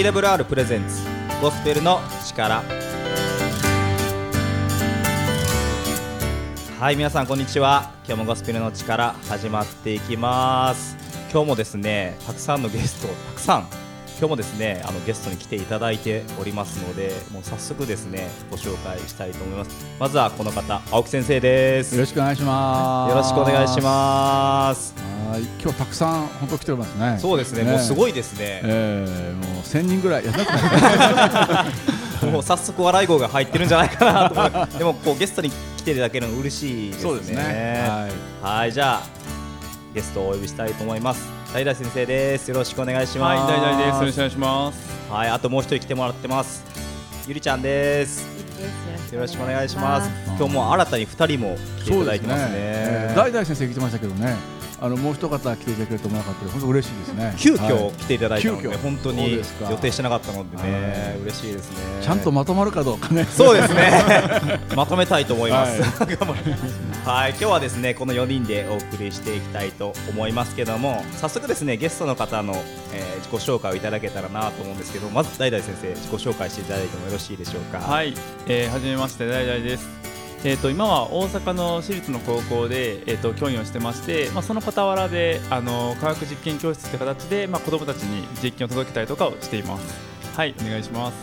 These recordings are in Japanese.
TWR プレゼンツ。ゴスペルの力。はい皆さんこんにちは。今日もゴスペルの力始まっていきます。今日もですねたくさんのゲストたくさん。今日もですねあのゲストに来ていただいておりますのでもう早速ですねご紹介したいと思います。まずはこの方青木先生です。よろしくお願いします。よろしくお願いしますはい、今日たくさん本当来ておりますね。そうですね。ね。もうすごいですね、ええもう千人ぐらいやなくない。もう早速笑い声が入ってるんじゃないかなとでもこうゲストに来ていただけるの嬉しいですね。そうですね。はい。はいじゃあゲストをお呼びしたいと思います。大々先生です。よろしくお願いします。はい、です。よろしくお願いします。はいあともう一人来てもらってます。ゆりちゃんです。よろしくお願いします。今日も新たに二人も来ていただいてますね。ええ大々先生来てましたけどね。あのもう一方来ていただけると思わなかったので本当嬉しいですね。急はい遽来ていただいたので、急遽そう本当に予定してなかったのでねは嬉しいですねちゃんとまとまるかどうかね。そうですね。まとめたいと思います。は 頑張りはい、今日はですね、この4人でお送りしていきたいと思いますけども、早速ですね、ゲストの方の、えー自己紹介をいただけたらなと思うんですけど、まず大々先生、自己紹介していただいてもよろしいでしょうか？い。はい、えー、はじめまして、大々です。えー、と今は大阪の私立の高校で、えー、と教員をしてまして、まあ、その傍らであの科学実験教室という形で、まあ、子どもたちに実験を届けたりとかをしています。はい、お願いします。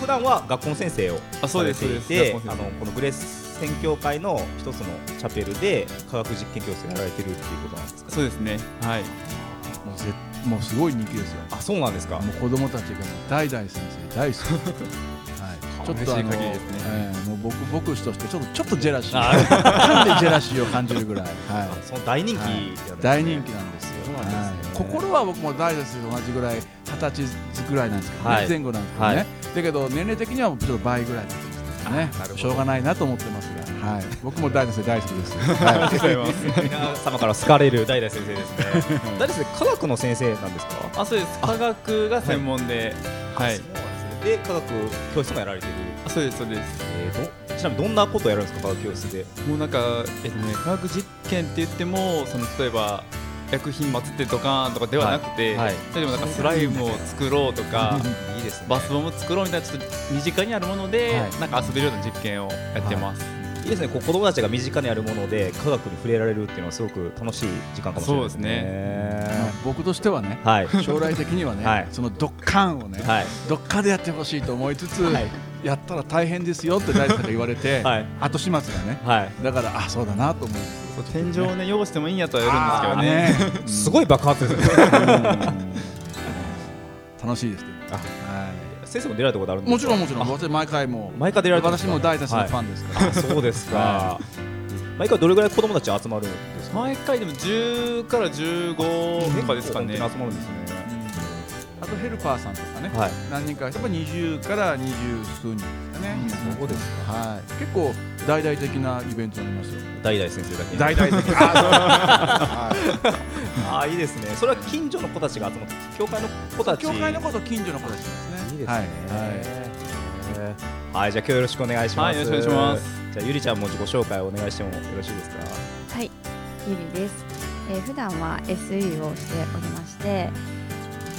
普段は学校の先生をあそうですされていそうですて、あのこのグレース宣教会の一つのチャペルで科学実験教室をやられてるっていうことなんですか？そうですね。はい。もうぜもうすごい人気ですよ。あ、そうなんですか。もう子供たちがもう大々先生大好き。はい。ちょっとあの、ねええもう僕牧師としてちょっとちょっとジェラシー、なりジェラシーを感じるぐらい。はい。その大人気はいなんですね、大人気なんですよ。そうなんですねはい心は僕も大ですと同じぐらい二十歳ぐらいなんですけどね、はい前後なんですけどね、はいだけど年齢的にはちょっと倍ぐらいになってますけどねしょうがないなと思ってますが、はい、僕も大です大好きです。ありがとうはございます。皆 様から好かれる大々先生ですね。大々先生、科学の先生なんですか？あ、そうです。科学が専門で、はい。そうなんで科学教室もやられてる。あ、そうですそうです。えー、とちなみにどんなことをやるんですか、科学教室で。もうなんか、えっとね、科学実験って言ってもその例えば薬品祭ってドカーンとかではなくて、はいはい例えばなんかスライムを作ろうとか いいですね。バスボム作ろうみたいなちょっと身近にあるもので、はいなんか遊べるような実験をやってます、いいですね。こう子供たちが身近にあるもので科学に触れられるっていうのはすごく楽しい時間かもしれないですね。いまあ僕としてはね、はい。将来的にはね、はいそのドッカンをね、はい。どっかでやってほしいと思いつつ、はいやったら大変ですよって大さんが言われて、はい後始末がね、はい。だからあそうだなと思う。天井をね汚してもいいんやとはやるんですけどねね すごい爆発ですね。楽しいですけど。あは先生も出られたことあるんい。ですか？もちろんもちろん、あ私毎回も毎回出られてるんですか？私も大たちのファンですから。あそうですか は。毎回どれぐらい子供たち集まるんですか？毎回でも10から15とかですかね集まるんですね。あとヘルパーさんとかね、はい。何人かやっぱ20から二十数人ですかね。そうですか。はい。結構大々的なイベントになりますよ。大々先生だけに。大々的。あああいいですね。それは近所の子たちが集まって、教会の子た。ち。教会のこと近所の子たち。いいですね。はい。はい。はい、じゃあ今日よろしくお願いします。はいよろしくお願いします。じゃあゆりちゃんも自己紹介をお願いしてもよろしいですか？はい、ゆりです。えー普段は SE をしておりまして、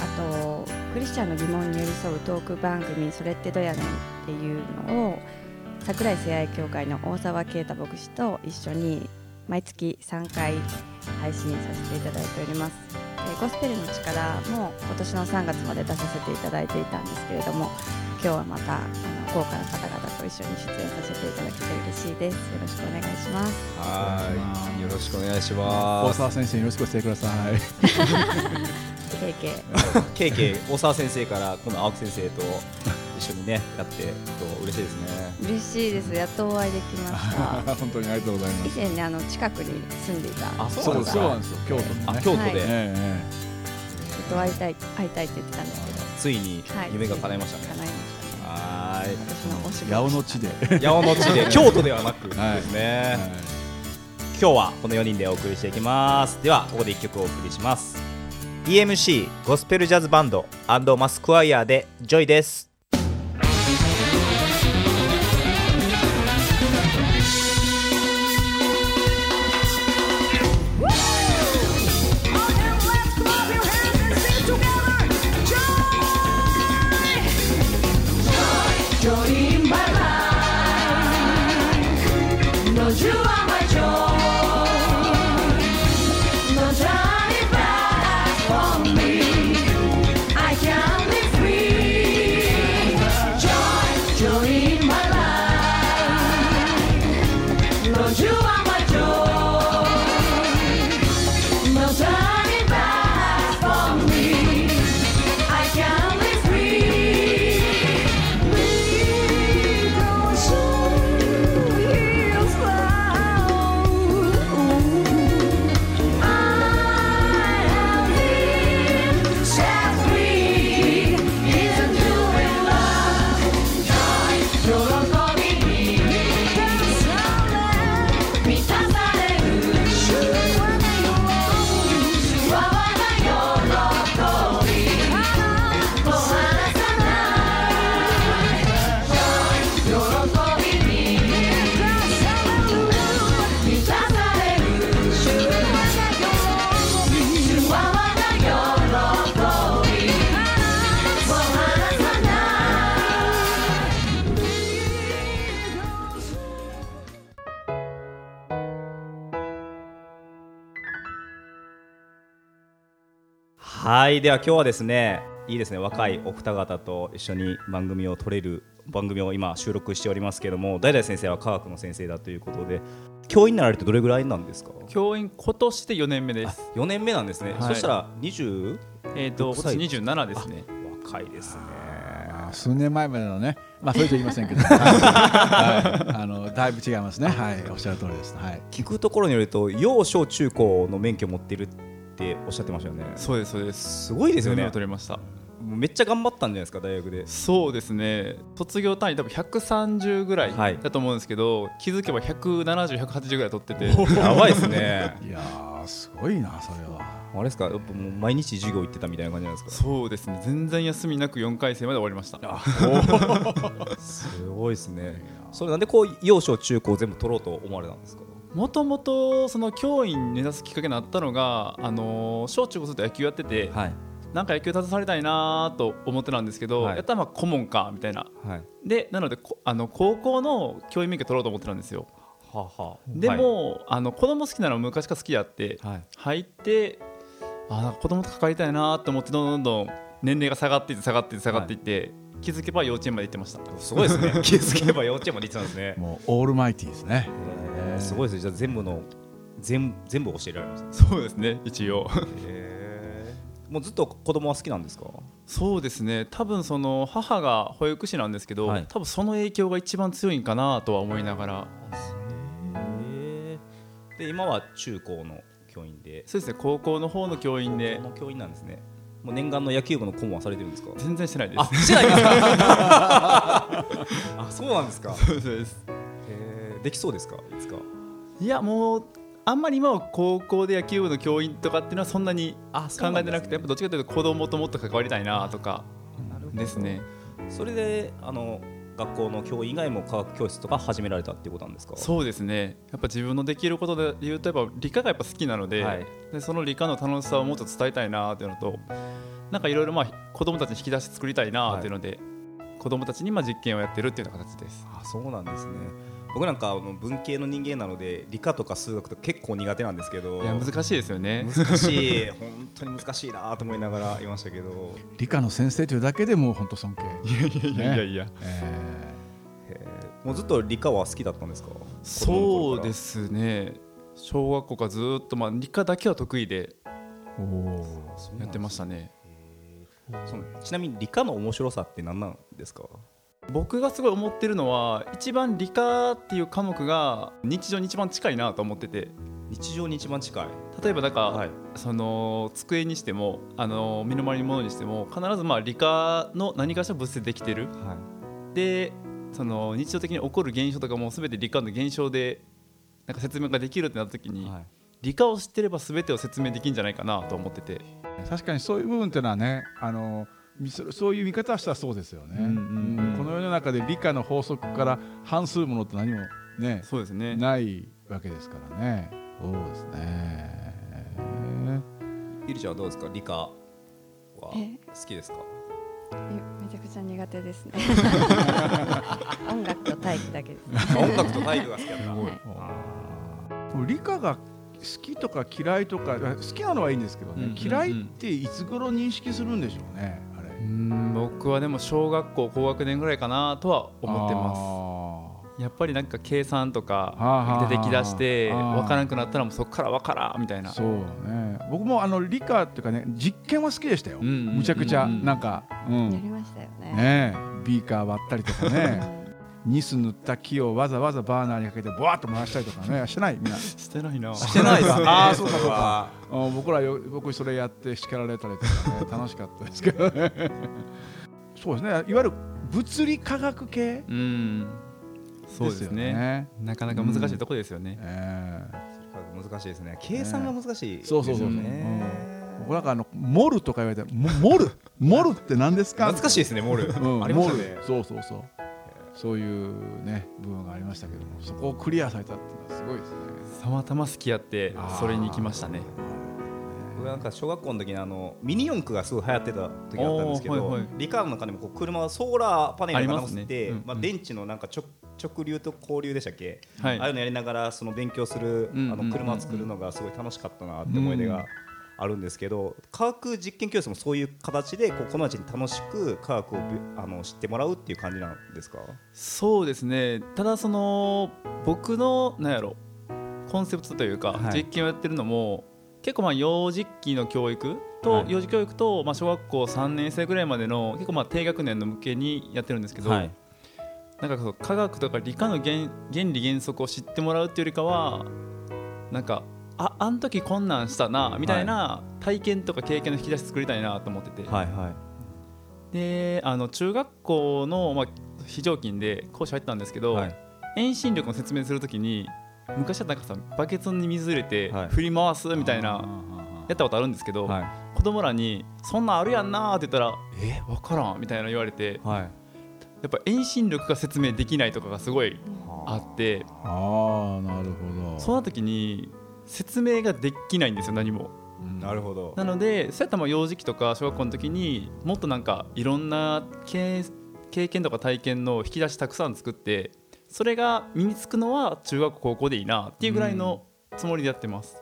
あとクリスチャンの疑問に寄り添うトーク番組それってどやねんっていうのを桜井聖愛協会の大沢啓太牧師と一緒に毎月3回配信させていただいております。えーゴスペルの力も今年の3月まで出させていただいていたんですけれども、今日はまたあの豪華な方々と一緒に出演させていただけて嬉しいです。よろしくお願いします。はい。よろしくお願いし大ます。沢先生よろしくお伝えください。経験 KK 大沢先生からこの青木先生と一緒にねやってと嬉しいですね。嬉しいです。やっとお会いできました。本当にありがとうございま以す。前ねあの近くに住んでいたあそそううなんですよ。京都のね。あ京都で、はいええずっと会いたい会いたいって言ってたんですけど、ついにはい、夢が叶いましたね。叶いましたね。はーい。私のお仕事。八尾の地で。八尾の地で 京都ではなくですね、はい今日はこの4人でお送りしていきますではここで1曲お送りします EMC Gospel Jazz Band Mass Choir で Joy ですはいでは今日はですねいいですね若いお二方と一緒に番組を撮れる番組を今収録しておりますけども代々先生は科学の先生だということで教員になられてどれぐらいなんですか？教員今年で4年目です。4年目なんですね、はい。そしたら20えっ、と今年27ですね。若いですね。あ数年前までのね、まあ それと言いませんけど、はい。はいあのだいぶ違いますね。はい、おっしゃる通りです。はい。聞くところによると幼小中高の免許を持っているっておっしゃってましたよね。そうですそうです。すごいですよね。取れました。もうめっちゃ頑張ったんじゃないですか大学で。そうですね。卒業単位多分130ぐらはい。いだと思うんですけど、気づけば170180ぐらい取ってて。やばいですね。いやーすごいなそれは。あれですか？やっぱもう毎日授業行ってたみたいな感じなんですか？そうですね。全然休みなく4回生まで終わりました。すごいですね。それなんでこう幼小中高全部取ろうと思われたんですか？もともとその教員目指すきっかけになったのが、あのー小中高ずっと野球やってて、はい。なんか野球携わりたいなと思ってたんですけど、はい。やったらまあ顧問かみたいな。はい。でなのでこあの高校の教員免許取ろうと思ってたんですよ。はあはあ。でも、あの子供好きなの昔から好きやってはい、はい入ってあ子供と関わりたいなと思ってどんどんどんどん年齢が下がっていって下がっていって下がっていって、気づけば幼稚園まで行ってました。すごいですね。気づけば幼稚園まで行ってたんですね。もうオールマイティーですね。えーすごいですね。じゃあ全部の全全部教えられましたそうですね。一応。へー。もうずっと子供は好きなんですか？そうですね。多分その母が保育士なんですけど、はい。多分その影響が一番強いんかなとは思いながら。へー。で今は中高の教員で。そうですね。高校の方の教員で。高校の教員なんですね。もう念願の野球部の顧問はされてるんですか？全然してないです。あしてないんですか？あそうなんですか。そうですできそうですか？いつか。いやもうあんまり今は高校で野球部の教員とかっていうのはそんなにあ考えてなくてやっぱどっちかというと子供ともっと関わりたいなとかですね。それであの学校の教員以外も科学教室とか始められたっていうことなんですか？そうですね。やっぱ自分のできることで言うとやっぱ理科がやっぱ好きなので,、はい。でその理科の楽しさをもっと伝えたいなっていうのとなんかいろいろまあ子供たちに引き出し作りたいなっていうので、子供たちにまあ実験をやってるっていうような形です。あそうなんですね僕なんか文系の人間なので理科とか数学とか結構苦手なんですけど。いや難しいですよね。難しい。本当に難しいなと思いながらいましたけど。理科の先生というだけでもう本当尊敬。いやいやいやえへーもうずっと理科は好きだったんですか？そうですすね。小学校からずっとまあ理科だけは得意でやってましたね。そのちなみに理科の面白さって何なんですか？僕がすごい思ってるのは一番理科っていう科目が日常に一番近いなと思ってて。日常に一番近い。例えばなんか、はい。その机にしてもあの身の回りのものにしても必ずまあ理科の何かしら物質でできてる。はでその日常的に起こる現象とかも全て理科の現象でなんか説明ができるってなった時に、い、はい、理科を知ってれば全てを説明できるんじゃないかなと思ってて。確かにそういう部分っていうのはねあのみそそういう見方したらそうですよね、うんうんうん。この中で理科の法則から反するものって何もねそうですね。ないわけですからね。そうですね。ゆりちゃんはどうですか？理科はえ？好きですか？えめちゃくちゃ苦手ですね。音楽と体育だけです。音楽と体育が好きだった。は理科が好きとか嫌いとか好きなのはいいんですけどね、うんうんうん。嫌いっていつ頃認識するんでしょうねうん僕はでも小学校高学年ぐらいかなとは思ってます。やっぱりなんか計算とか出てきだして分からなくなったらもうそこから分からんみたいな。そうね。僕もあの理科っていうかね実験は好きでしたよ、むちゃくちゃなんか、うん。やりましたよね。ねえ。ビーカー割ったりとかね ニス塗った木をわざわざバーナーにかけてボワッと回したりとかねしてないみんな。してないな。してないですね。あーそうかそうか。うん僕らよ僕それやって叱られたりとかね楽しかったですけどね。そうですね。いわゆる物理科学系うん。そうですよね。なかなか難しいとこですよね、え難しいですね。計算が難しいですよそうそうそうそう。ねえ僕なんかあのモルとか言われてもモルモルって何ですか？難しいですねモル。うん、ありましたモねル。そうそうそうそういうね部分がありましたけどもそこをクリアされたっていうのはすごいですね。たまたま好きやってそれに行きましたね。僕なんか小学校の時にあのミニ四駆がすごい流行ってた時あったんですけど、はいはい。理科の中でもこう車はソーラーパネルが乗せて、ねうんうん。まあ、電池のなんか直直流と交流でしたっけ、はい。ああいうのやりながらその勉強する、あの車を作るのがすごい楽しかったなって思い出があるんですけど、科学実験教室もそういう形でこうこの町に楽しく科学をびあの知ってもらうっていう感じなんですか？そうですね。ただその僕のなんやろコンセプトというか、はい。実験をやってるのも結構まあ幼児期の教育と、はい。幼児教育と、まあ、小学校3年生ぐらいまでの結構まあ低学年の向けにやってるんですけど、はい。なんか科学とか理科の原原理原則を知ってもらうっていうよりかはなんかああん時こんなんしたなみたいな体験とか経験の引き出し作りたいなと思ってて、はいはい。であの中学校の、まあ、非常勤で講師入ったんですけど、はい。遠心力の説明するときに昔はなんかさバケツに水入れてはい。振り回すみたいな、あやったことあるんですけど、はい。子供らに「そんなんあるやんな」って言ったら「え分からん」みたいな言われてはい。やっぱ遠心力が説明できないとかがすごいあってあーなるほど。その時に説明ができないんですよ何も。うんなるほどなのでそうやった幼児期とか小学校の時にもっとなんかいろんな経経験とか体験の引き出したくさん作ってそれが身につくのは中学校高校でいいなっていうぐらいのつもりでやってます。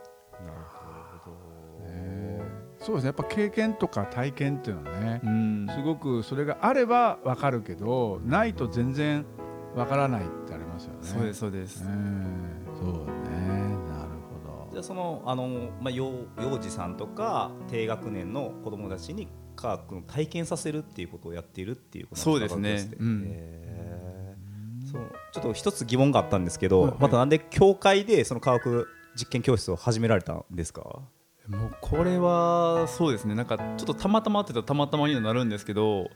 ねそうですねやっぱ経験とか体験っていうのはねうんすごくそれがあれば分かるけどないと全然分からないってありますよね。そうですそうです。そのあの、まあ、幼幼児さんとか低学年の子供たちに科学の体験させるっていうことをやっているっていうことそうですね。そう。ちょっと一つ疑問があったんですけど、はい。はいまたなんで教会でその科学実験教室を始められたんですか？もうこれはそうですね。なんかちょっとたまたまってたらたまたまにはなるんですけど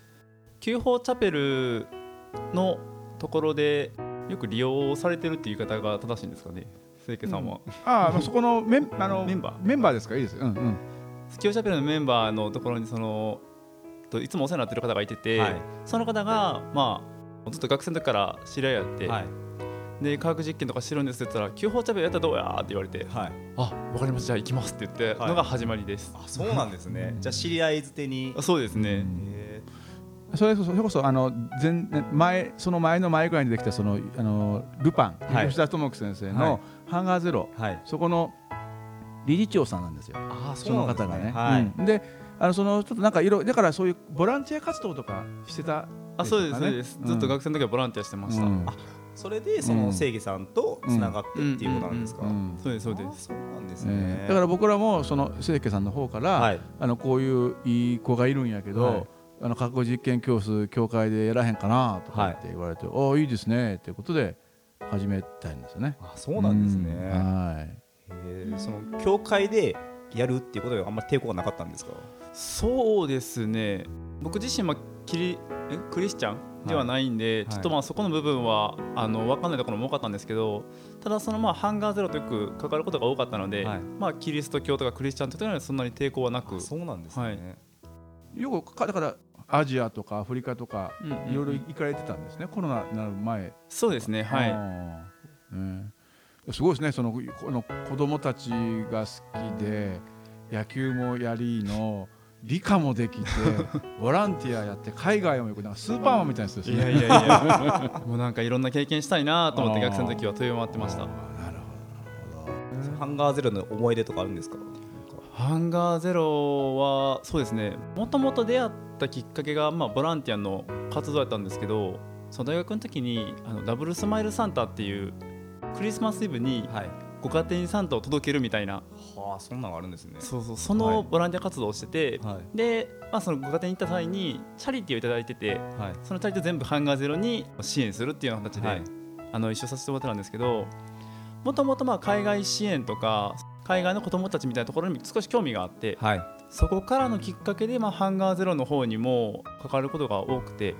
旧宝チャペルのところでよく利用されてるっていう言い方が正しいんですかね？清家さんは。ああまあ そこのメンあのメンバー。メンバーですか？いいです。うんうん。旧宝チャペルのメンバーのところにそのといつもお世話になってる方がいてて、はい。その方がまあずっと学生の時から知り合いやって、はい。で科学実験とかしてるんですって言ったら旧宝チャペルやったらどうや？って言われてはいあわかりました。じゃあ行きますって言ってのが始まりです、あそうなんですね。じゃあ知り合いづてに。そうですね、へそれこそそれこそあの前前その前の前ぐらいにできたそのあのルパン、はい。吉田智樹先生はい。のハンガーゼロ、ーはい。そこの理事長さんなんですよ。あその方がね。はい、うん。であのそのちょっとなんかいろだからそういうボランティア活動とかしてたあそうですそうです、ずっと学生の時はボランティアしてました、うん。あそれでその正義さんとつながってっていうことなんですか、うん。そうですそうであすそうなんですえね。え、だから僕らもその清家さんの方から、はい。あのこういういい子がいるんやけど、はい。あの核実験教室協会でやらへんかなとかって言われて、ああいいですねっていうことで始めたんですよね。あそうなんですね、うんはい。へーその教会でやるっていうことであんまり抵抗がなかったんですか？そうですね。僕自身はキリえクリスチャンではないんで、い。ちょっとまあそこの部分はあの分かんないところも多かったんですけどただそのまあハンガーゼロとよく関わることが多かったので、はい。まあキリスト教とかクリスチャンというのはそんなに抵抗はなく。あそうなんですね、はい。よくかだからアジアとかアフリカとかいろいろ行かれてたんですね、コロナになる前。そうですねはい。すごいですねそのこの子供たちが好きで野球もやりの理科もできて ボランティアやって海外も行くなんかスーパーマンみたいな人ですね。いやいやいや。もうなんかいろんな経験したいなと思って学生の時は問い回ってました。あーなるほどなるほど。ハンガーゼロの思い出とかあるんですか？ハンガーゼロはそうですね。もともと出会ったきっかけが、まあ、ボランティアの活動やったんですけどその大学の時にあのダブルスマイルサンタっていうクリスマスイブにはい。ご家庭にサンタを届けるみたいな。はあそんなのあるんですね。そうそう。そはい。のボランティア活動をしてて、はい。で、まあ、そのご家庭に行った際にチャリティーをいただいててはい。そのチャリティーを全部ハンガーゼロに支援するっていうような形で、はい。あの一緒させてもらってたんですけどもともとまあ海外支援とか海外の子どもたちみたいなところに少し興味があってはい。そこからのきっかけで、まあ、ハンガーゼロの方にも関わることが多くて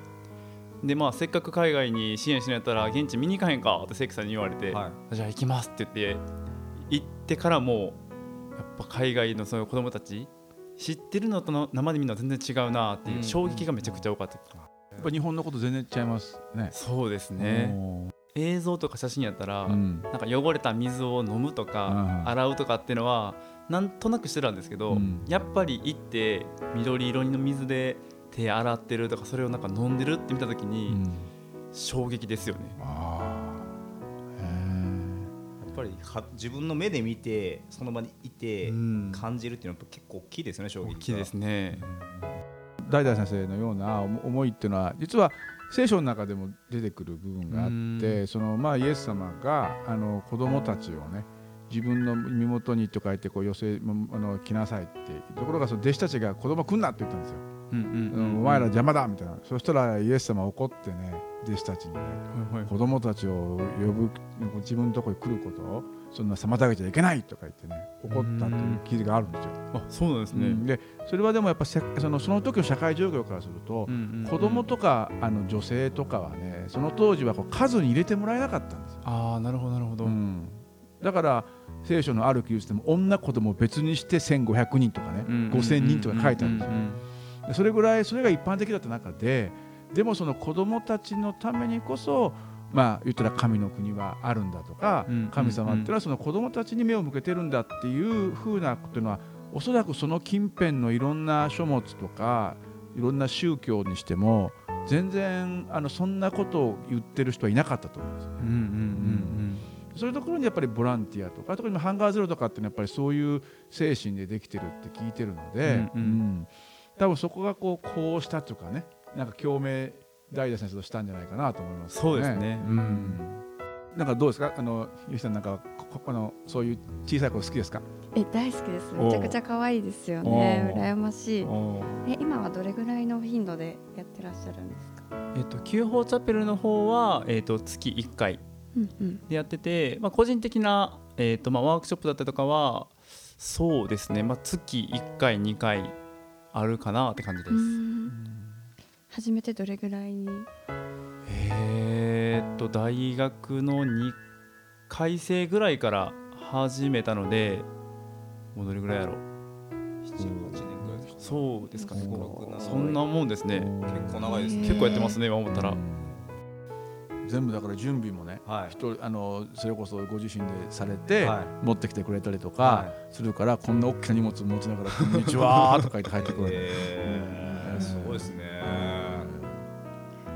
で、まあ、せっかく海外に支援しないたら現地見に行かへんかって関さんに言われて、はい。じゃあ行きますって言って行ってからもうやっぱ海外のそういう子どもたち知ってるのとの生で見るのは全然違うなっていう衝撃がめちゃくちゃ多かった、やっぱ日本のこと全然ちゃいますね。そうですね映像とか写真やったら、うん。なんか汚れた水を飲むとか、うん洗うとかっていうのはなんとなくしてたんですけど、うん。やっぱり行って緑色の水で手洗ってるとかそれをなんか飲んでるって見た時うにん。衝撃ですよね。やっぱりは自分の目で見てその場にいてうん。感じるっていうのはやっぱ結構大きいですよね衝撃が大きいですね。え大々先生のような思思いっていうのは実は聖書の中でも出てくる部分があってそのまあイエス様があの子供たちをね自分の身元にと書いてこう寄せもあの来なさいってところがその弟子たちが子供来んなって言ったんですよ、うんうんお前ら邪魔だみたいな。そしたらイエス様怒ってね弟子たちにねはいはい。子供たちを呼ぶ自分のところに来ることをそんな妨げちゃいけないとか言ってね怒ったっていう記事があるんですよ。あそうなんですね。うんでそれはでもやっぱせそのその時の社会状況からすると、うんうんうん子供とかあの女性とかはねその当時はこう数に入れてもらえなかったんですよ。ああなるほどなるほど。うんだから聖書のある記述でも女子供を別にして1500人とかね、5000人とか書いてあるんですよ。でそれぐらいそれが一般的だった中ででもその子供たちのためにこそまあ言ったら神の国はあるんだとか、うん神様っていうのはその子供たちに目を向けてるんだっていうふうなこというのはおそらくその近辺のいろんな書物とかいろんな宗教にしても全然あのそんなことを言ってる人はいなかったと思うんですよね。うんうんうんそういうところにやっぱりボランティアとか特にハンガーゼロとかっていうのはやっぱりそういう精神でできてるって聞いてるので、うん。うん。多分そこがこうこうしたとかねなんか共鳴大田先生としたんじゃないかなと思います、そうですね。ううん。んなんかどうですか？あのゆきさんなんかこここのそういう小さい子好きですか？え大好きです。めちゃくちゃ可愛いですよね。羨ましい。おえ今はどれぐらいの頻度でやってらっしゃるんですか？えっと旧宝チャペルの方はえっと月1回うんうん。でやってて、まあ、個人的な、えーとまあ、ワークショップだったりとかはそうですね、まあ、月1回2回あるかなって感じです。うん初めてどれぐらいに？えーっと大学の2回生ぐらいから始めたのでもうどれぐらいやろう？7、8年ぐらいですかそうですかね。そんなもんですね。結構長いですね。結構やってますね今思ったら。全部だから準備もねはい。人あのそれこそご自身でされて、は持ってきてくれたりとかはするから、こんな大きな荷物持ちながら「こんにちは」とか言って帰ってくる、えーすごいですね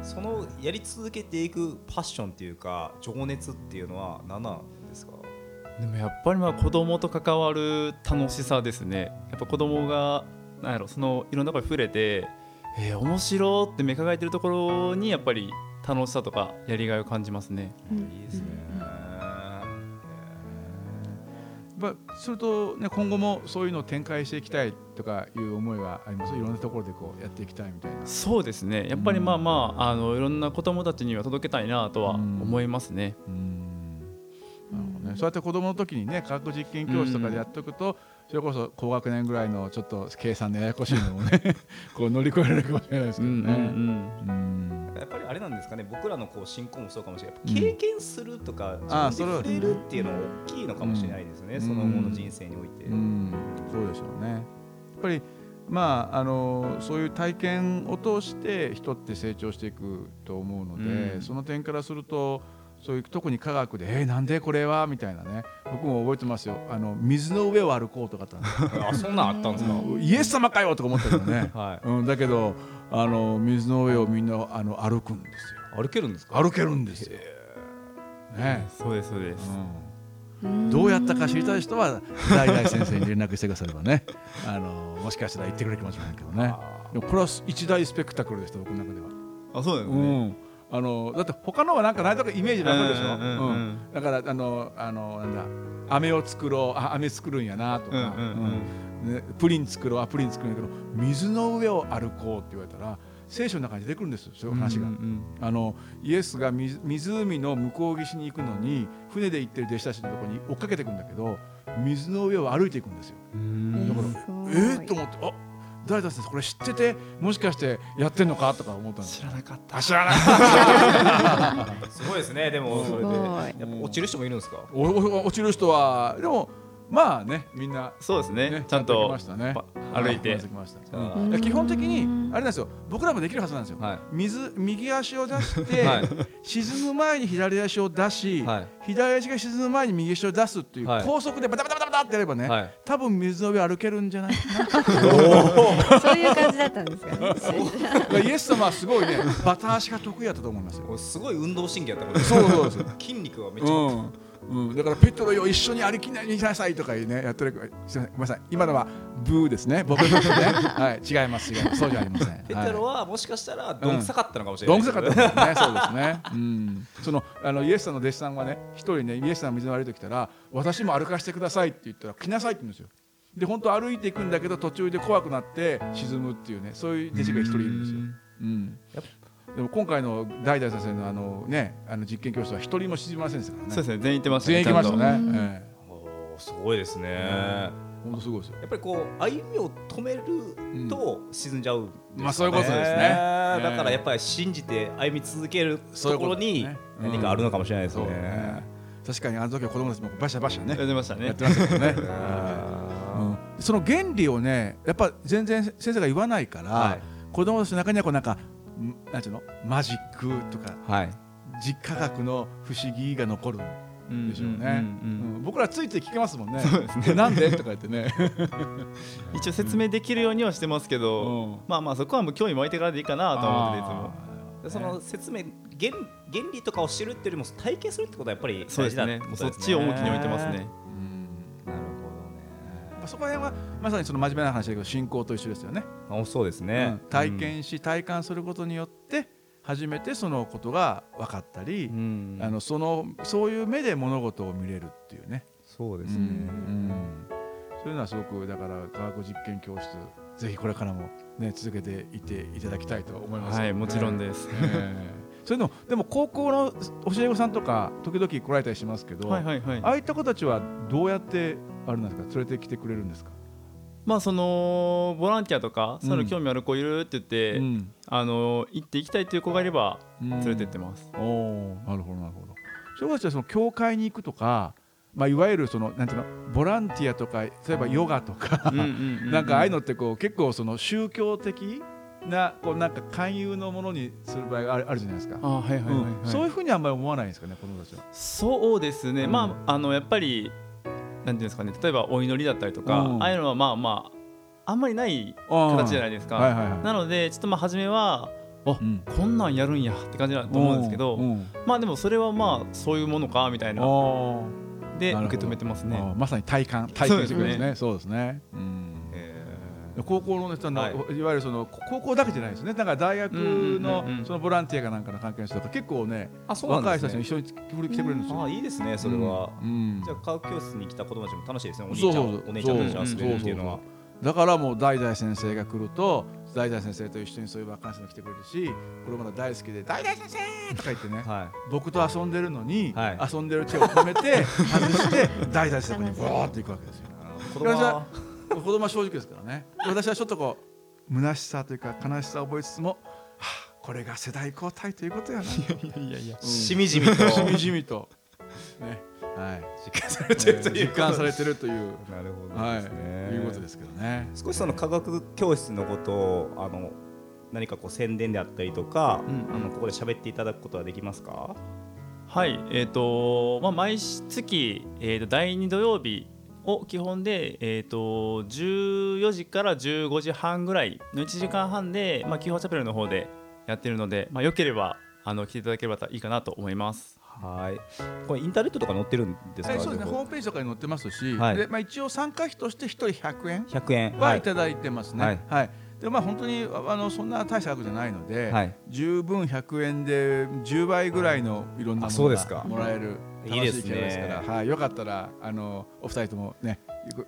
そのやり続けていくパッションっていうか情熱っていうのは何なんですか？でもやっぱりまあ子供と関わる楽しさですね。やっぱ子供がなんやろそのいろんなことに触れてえー、面白って目輝いてるところにやっぱり楽しさとかやりがいを感じますね。うん。いいですねまあ、すると、ね、今後もそういうのを展開していきたいとかいう思いはあります？いろんなところでこうやっていきたいみたいな。そうですね。やっぱりまあまああのいろんな子供たちには届けたいなとは思いますね。うん。なるほどね、そうやって子供の時にね科学実験教室とかでやっておくと、それこそ高学年ぐらいのちょっと計算でややこしいのもね こう乗り越えられるかもしれないですけどね。うんやっぱりあれなんですかね僕らのこう進行もそうかもしれない。経験するとか、あー自分で触れるっていうのは大きいのかもしれないですね、うん。その後の人生において、うん、そうでしょうね。やっぱりまああのそういう体験を通して人って成長していくと思うので、うん。その点からするとそういう特に科学で「えー、なんでこれは?」みたいなね。僕も覚えてますよ。あの水の上を歩こうとかあったんですよ。あそんなんあったんですか、イエス様かよとか思ったけどね、はい。うん、だけどあの水の上をみんなあの歩くんですよ。歩けるんですか？歩けるんですよ。ね。そうですそうです。うん。どうやったか知りたい人は大々先生に連絡してくださればね。あのもしかしたら言ってくれるかもしれないけどね。でもこれは一大スペクタクルでした僕の中では。あそうなんですうね、んあのだって他のはなんか何とかイメージなくでしょ、うんうんうんうん。だからあのあのなんだ？飴を作ろうあ飴作るんやなとか、うんうんうん。ね、プリン作ろうあプリン作るんやけど水の上を歩こうって言われたら聖書の中に出てくるんですよそういう話が。うんあのイエスが水湖の向こう岸に行くのに船で行ってる弟子たちのところに追っかけていくんだけど水の上を歩いていくんですよ。うん。うんだからすごい。えー、と思ってあ誰だ先生これ知っててもしかしてやってんのか？とか思ったんです。知らなかった。あ知らない すごいですね。でもそれで。やっぱ落ちる人もいるんですか？おお落ちる人はでもまあねみんな、そうですね。ね、ちゃんと来ましたね。ぱ歩いて。うん。基本的にあれなんですよ。僕らもできるはずなんですよ、はい。水右足を出して、はい。沈む前に左足を出し、はい。左足が沈む前に右足を出すっていうはい。高速でバタバタバタバタってやればね、はい。多分水の上歩けるんじゃない？か なそういう感じだったんですかね。イエス様はすごいねバタ足が得意やったと思いますよ。すごい運動神経やったこと。そうそうです筋肉がめっちゃうんうん、だからペトロよ一緒に歩きないにしなさいとかいうねやってるすみません。ごめんなさい今のはブーですね。僕ですね。はい。違います違います。そうじゃありません。ペテロははもしかしたらどんくさかったのかもしいれないどん。くさかったですね。そうですね。うん。そのあのイエスさんの弟子さんはね一人ねイエスさんが水の歩いてきたら私も歩かせてくださいって言ったら来なさいって言うんですよ。で本当歩いていくんだけど途中で怖くなって沈むっていうねそういう弟子が一人いるんですよ。うん。やっでも今回の大々先生のあのねあの実験教室は一人も沈みませんでしたからね。そうですね。全員行ってました全員行きましたね、ええ。おーすごいですね。や本当すごいですよ。っぱりこう歩みを止めると沈んじゃうんですかね。まあそういうことですね。だからやっぱり信じて歩み続けるところに何かあるのかもしれないですそうねね。確かにあの時は子供たちもバシャバシャね。やってましたね。やってましたね。あうん。その原理をねやっぱ全然先生が言わないから、はい。子供たちの中にはこうなんかんなんていうの？マジックとかーはい。実科学の不思議が残るんでしょうね。僕らついつい聞けますもんね。ね。えなんで？とか言ってね。一応説明できるようにはしてますけど、うん。まあまあそこはもう興味湧いてからでいいかなと思ってていつも。でその説明原原理とかを知るっていうよりも体験するってことはやっぱり大事だね。もうそっちを重きに置いてますねまあそこら辺はまさにその真面目な話だけど信仰と一緒ですよね。あそうですね。うん。体験し体感することによって初めてそのことが分かったり、うん。あのそのそういう目で物事を見れるっていうね。そうですね。うん。そういうのはすごくだから科学実験教室ぜひこれからもね続けていっていただきたいと思います、はいもちろんです、ええそういうのでも高校の教え子さんとか時々来られたりしますけど、はいはいはい。ああいった子たちはどうやってあれなんですか？連れてきてくれるんですか？まあそのボランティアとかそういうの興味ある子いるって言って、うん。あの行って行きたいという子がいればうん。連れてってます、おおなるほどなるほど。そういう子たちはその教会に行くとか、まあ、いわゆるそのなんていうのボランティアとか例えばヨガとか、うんうんうんうん。なんかああいうのってこう結構その宗教的なこうなんか勧誘のものにする場合があるあるじゃないですか、あはいはいはい、はい。うん。そういうふうにはあんまり思わないんですかね子供たちは。そうですね、うん。まああのやっぱりなんていうんですかね。例えばお祈りだったりとか、うん。ああいうのはまあまああんまりない形形じゃないですか、はいはいはい。なのでちょっとまあ初めはあうん。こんなんやるんやって感じだと思うんですけど、うん。うん。まあでもそれはまあそういうものかみたいな。あー。でなるほど。受け止めてますね。あー。まさに体感体験してくれるんですね。そうですね。うん高校の人の、はい。い、わゆるその高校だけじゃないですね。だから大学のそのボランティアかなんかの関係の人とか結構ねあそうなん若い人たちも一緒に来てくれるんですよ。あいいですねそれは。うんじゃあ科学教室に来た子供たちも楽しいですねお兄ちゃんお姉ちゃんたちと遊べるっていうのは。だからもう代々先生が来ると代々先生と一緒にそういう若い人が来てくれるしこれまだ大好きで「代々先生!」とか言ってねは僕と遊んでるのに、はい。遊んでる手を止めて外して代々先生にボーって行くわけですよ。い子供は子供は正直ですからね。私はちょっとこう虚しさというか悲しさを覚えつつも、はあ、これが世代交代ということやな。いやいやしみじみと。しみじみと、ねはい、実感されてるという。実感されてるという、なるほどはい、ですね。い。うことですけどね。少しその科学教室のことをあの何かこう宣伝であったりとか、うんあのここで喋っていただくことはできますか？はい。えっ、とまあ毎月、えー、と第2土曜日を基本で、えー、と14時から15時半ぐらいの1時間半で、まあ、基本チャペルの方でやってるので、まあ、よければあの来ていただければいいかなと思います。はいこれインターネットとか載ってるんですか？はい、そうですね。ホームページとかに載ってますし、はいでまあ一応参加費として一人100円100円はいただいてますね。ははいい。でまあ本当にああのそんな大した額じゃないので、はい。十分100円で10倍ぐらいのいろんなあものそうですか。がもらえるいいですね。楽しいですから、はい。よかったらあのお二人ともね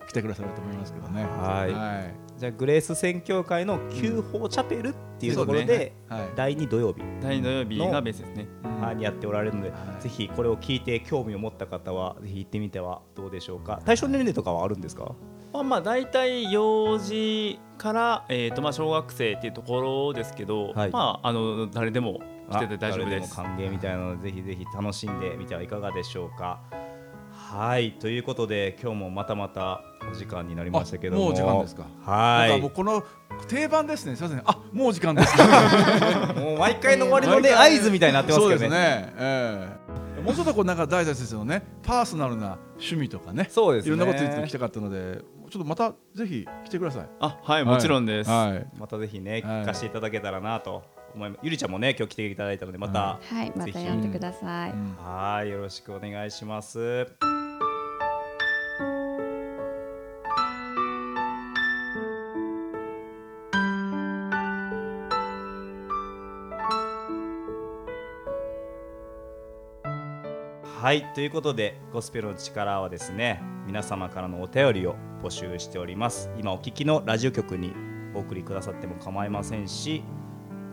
来てくださると思いますけどね。はい。はい。じゃあグレース宣教会の旧法チャペルっていうところそうでね。はい。第2土曜日。第2土曜日がベースですね。はい。にやっておられるので、はい。ぜひこれを聞いて興味を持った方はぜひ行ってみてはどうでしょうか。対象年齢とかはあるんですか？まあまあ大体幼児から、えーとまあ、小学生っていうところですけど、はい。まああの誰でも来てて大丈夫誰ですも歓迎みたいなのでぜひぜひ楽しんでみてはいかがでしょうか。はい。ということで今日もまたまたお時間になりましたけども。あもう時間ですか？はい。もうこの定番ですね。すみません。あもう時間です。もう毎回の終わりのね合図みたいになってますそうですけどねね。ええもうちょっとこうなんか大財先生のね。パーソナルな趣味とかね。そうですね。いろんなことについて聞きたかったので、ちょっとまたぜひ来てください。あはいもちろんです、はい。またぜひねはい。聞かせていただけたらなと思います。ゆりちゃんもね今日来ていただいたのでまたははいまぜひ。た呼んでください、うん。はいよろしくお願いしますはいということでゴスペルの力はですね皆様からのお便りを募集しております。今お聞きのラジオ局にお送りくださっても構いませんし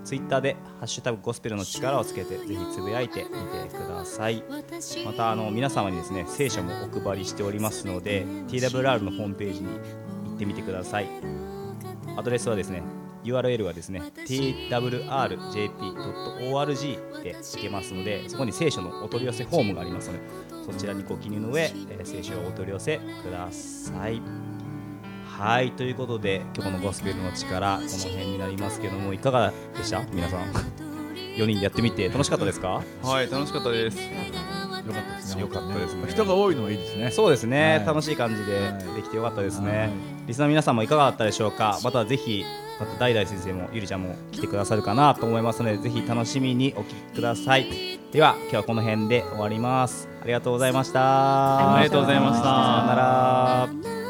ツイッターで「ハッシュタグゴスペルの力」をつけてぜひつぶやいてみてください。またあの皆様にですね聖書もお配りしておりますので TWR のホームページに行ってみてください。アドレスはですね URL はですね twrjp.org で行けますのでそこに聖書のお取り寄せフォームがありますのでそちらにご記入の上、えー聖書をお取り寄せください。はいということで今日のゴスペルの力この辺になりますけどもいかがでした？皆さん。4人でやってみて楽しかったですか？はい楽しかったです。よかったですね。よかったですね。人が多いのはいいですね。そうですね、はい。楽しい感じではい。できてよかったですね、はい。リスナーの皆さんもいかがだったでしょうか？またぜひまた代々先生もゆりちゃんも来てくださるかなと思いますのでぜひ楽しみにお聞きください。では今日はこの辺で終わります。ありがとうございました。ありがとうございました。さよなら